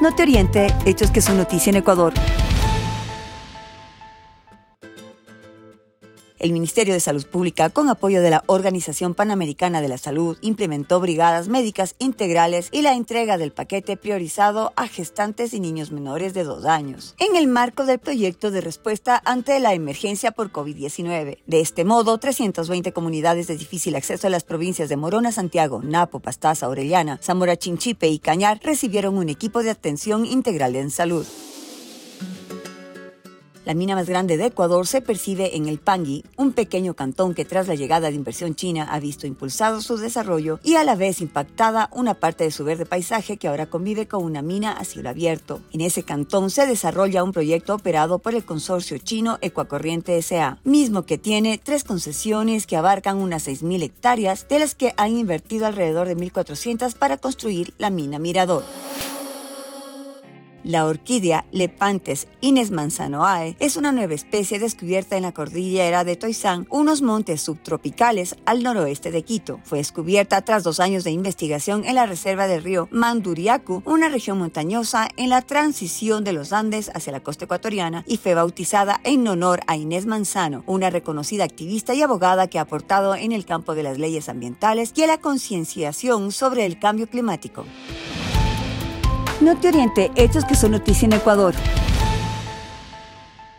No te oriente, hechos que son noticia en Ecuador. El Ministerio de Salud Pública, con apoyo de la Organización Panamericana de la Salud, implementó brigadas médicas integrales y la entrega del paquete priorizado a gestantes y niños menores de dos años, en el marco del proyecto de respuesta ante la emergencia por COVID-19. De este modo, 320 comunidades de difícil acceso a las provincias de Morona, Santiago, Napo, Pastaza, Orellana, Zamora, Chinchipe y Cañar recibieron un equipo de atención integral en salud. La mina más grande de Ecuador se percibe en el Pangui, un pequeño cantón que tras la llegada de inversión china ha visto impulsado su desarrollo y a la vez impactada una parte de su verde paisaje que ahora convive con una mina a cielo abierto. En ese cantón se desarrolla un proyecto operado por el consorcio chino Ecuacorriente S.A., mismo que tiene tres concesiones que abarcan unas 6.000 hectáreas, de las que han invertido alrededor de 1.400 para construir la mina Mirador. La orquídea Lepantes ines manzanoae es una nueva especie descubierta en la cordillera de Toisán, unos montes subtropicales al noroeste de Quito. Fue descubierta tras dos años de investigación en la reserva del río Manduriacu, una región montañosa en la transición de los Andes hacia la costa ecuatoriana, y fue bautizada en honor a Inés Manzano, una reconocida activista y abogada que ha aportado en el campo de las leyes ambientales y la concienciación sobre el cambio climático. No te oriente, hechos que son noticia en Ecuador.